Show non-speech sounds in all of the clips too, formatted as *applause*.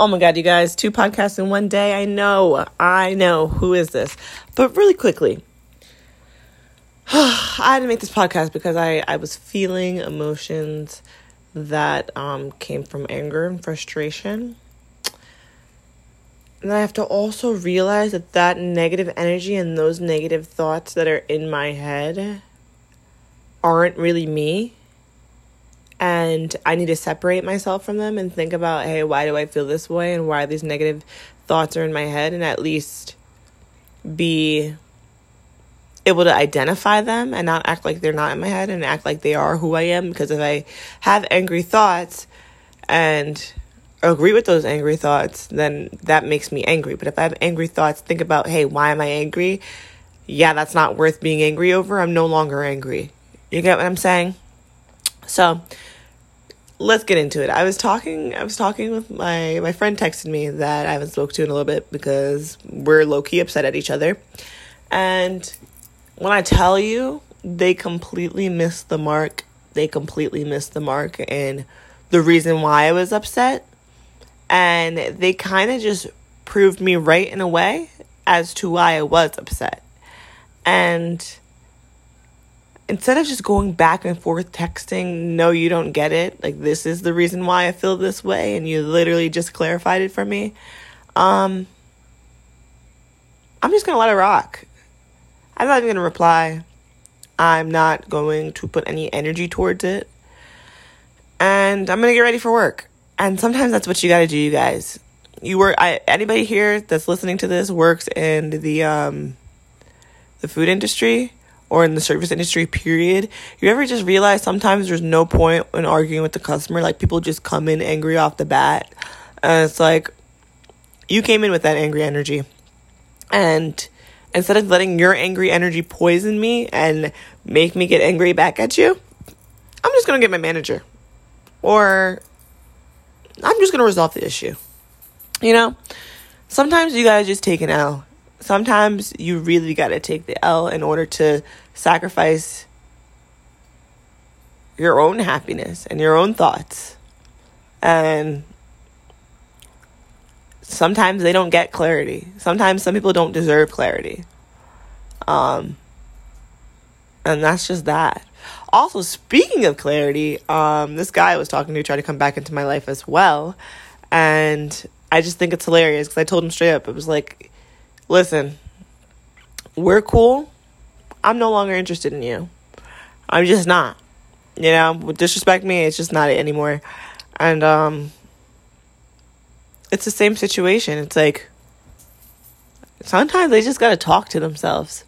Oh my God, you guys, two podcasts in one day. I know, I know. Who is this? But really quickly, *sighs* I had to make this podcast because I, I was feeling emotions that um, came from anger and frustration. And I have to also realize that that negative energy and those negative thoughts that are in my head aren't really me. And I need to separate myself from them and think about, hey, why do I feel this way and why these negative thoughts are in my head and at least be able to identify them and not act like they're not in my head and act like they are who I am because if I have angry thoughts and agree with those angry thoughts, then that makes me angry. But if I have angry thoughts, think about, hey, why am I angry? Yeah, that's not worth being angry over. I'm no longer angry. You get what I'm saying? So let's get into it. I was talking I was talking with my my friend texted me that I haven't spoke to in a little bit because we're low key upset at each other. And when I tell you they completely missed the mark, they completely missed the mark and the reason why I was upset and they kind of just proved me right in a way as to why I was upset. And instead of just going back and forth texting, no, you don't get it. Like, this is the reason why I feel this way, and you literally just clarified it for me. Um, I'm just gonna let it rock. I'm not even gonna reply. I'm not going to put any energy towards it. And I'm gonna get ready for work. And sometimes that's what you got to do, you guys. You work. I, anybody here that's listening to this works in the um, the food industry or in the service industry. Period. You ever just realize sometimes there's no point in arguing with the customer? Like people just come in angry off the bat, and it's like you came in with that angry energy, and instead of letting your angry energy poison me and make me get angry back at you, I'm just gonna get my manager or I'm just going to resolve the issue. You know, sometimes you guys just take an L. Sometimes you really got to take the L in order to sacrifice your own happiness and your own thoughts. And sometimes they don't get clarity. Sometimes some people don't deserve clarity. Um, and that's just that. Also, speaking of clarity, um, this guy I was talking to tried to come back into my life as well. And I just think it's hilarious because I told him straight up, it was like, listen, we're cool. I'm no longer interested in you. I'm just not. You know, disrespect me, it's just not it anymore. And um it's the same situation. It's like sometimes they just got to talk to themselves.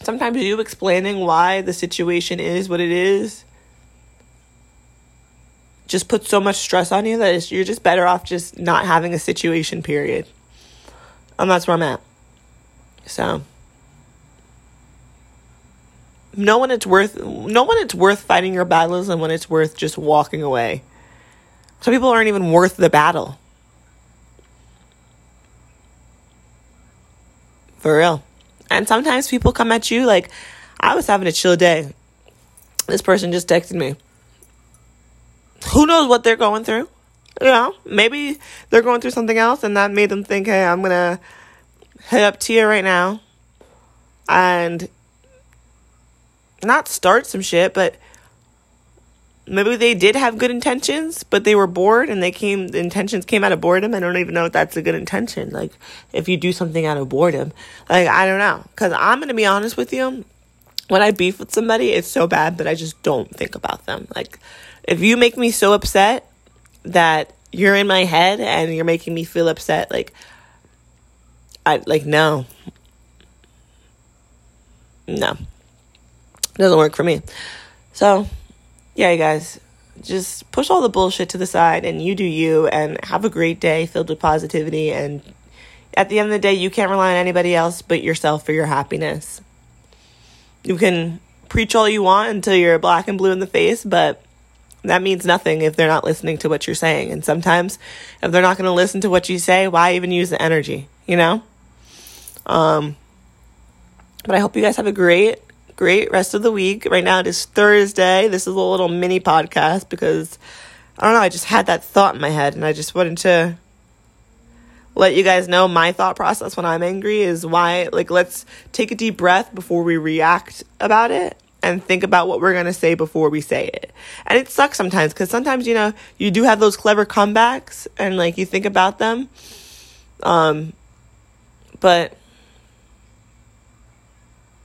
sometimes you explaining why the situation is what it is just puts so much stress on you that you're just better off just not having a situation, period. And that's where I'm at. So, know when it's worth, know when it's worth fighting your battles and when it's worth just walking away. Some people aren't even worth the battle. For real. And sometimes people come at you like, I was having a chill day. This person just texted me. Who knows what they're going through? You know, maybe they're going through something else and that made them think, hey, I'm going to hit up Tia right now and not start some shit, but maybe they did have good intentions, but they were bored and they came, the intentions came out of boredom. I don't even know if that's a good intention. Like, if you do something out of boredom, like, I don't know. Cause I'm going to be honest with you. When I beef with somebody, it's so bad that I just don't think about them. Like, if you make me so upset that you're in my head and you're making me feel upset, like, I, like, no. No. It Doesn't work for me. So, yeah, you guys, just push all the bullshit to the side and you do you and have a great day filled with positivity. And at the end of the day, you can't rely on anybody else but yourself for your happiness. You can preach all you want until you're black and blue in the face, but that means nothing if they're not listening to what you're saying. And sometimes, if they're not going to listen to what you say, why even use the energy, you know? Um, but I hope you guys have a great great rest of the week. Right now it is Thursday. This is a little mini podcast because I don't know, I just had that thought in my head and I just wanted to let you guys know my thought process when I'm angry is why like let's take a deep breath before we react about it and think about what we're going to say before we say it. And it sucks sometimes cuz sometimes you know you do have those clever comebacks and like you think about them um but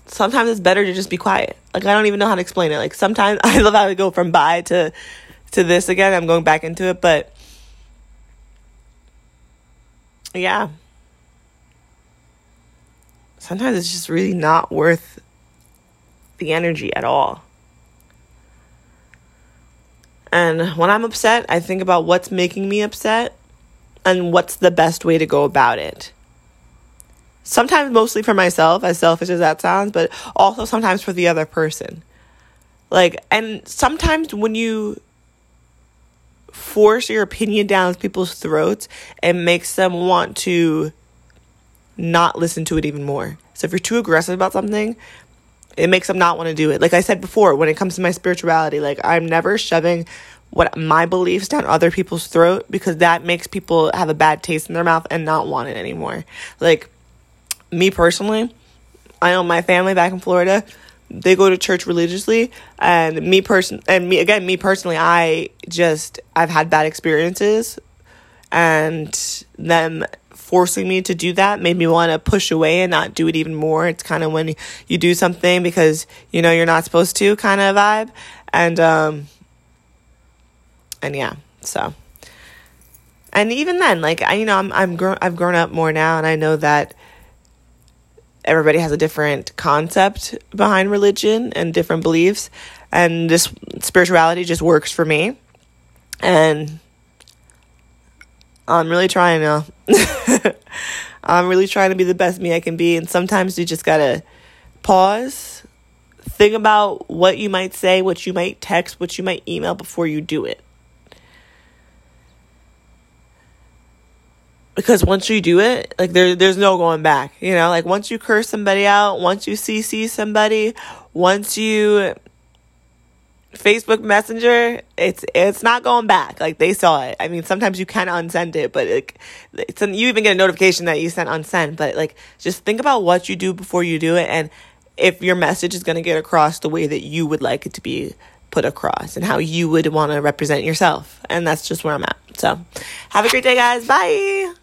sometimes it's better to just be quiet. Like I don't even know how to explain it. Like sometimes *laughs* I love how to go from bye to to this again. I'm going back into it, but yeah. Sometimes it's just really not worth the energy at all. And when I'm upset, I think about what's making me upset and what's the best way to go about it. Sometimes mostly for myself, as selfish as that sounds, but also sometimes for the other person. Like, and sometimes when you force your opinion down people's throats, and makes them want to not listen to it even more. So if you're too aggressive about something, it makes them not want to do it. Like I said before, when it comes to my spirituality, like I'm never shoving what my beliefs down other people's throat because that makes people have a bad taste in their mouth and not want it anymore. Like me personally, I own my family back in Florida, they go to church religiously. And me person and me again me personally I just I've had bad experiences. And them forcing me to do that made me want to push away and not do it even more. It's kind of when you do something because you know you're not supposed to kind of vibe. And um and yeah, so. And even then like I you know I'm I'm grown I've grown up more now and I know that everybody has a different concept behind religion and different beliefs. And this spirituality just works for me. And i'm really trying to *laughs* i'm really trying to be the best me i can be. And sometimes you just gotta pause think about what you might say what you might text what you might email before you do it because once you do it, like there, there's no going back. You know, like once you curse somebody out, once you CC somebody, once you Facebook Messenger, it's it's not going back. Like they saw it. I mean, sometimes you can unsend it, but like it's an, you even get a notification that you sent unsend. But like, just think about what you do before you do it, and if your message is going to get across the way that you would like it to be put across, and how you would want to represent yourself. And that's just where I'm at. So, have a great day, guys. Bye.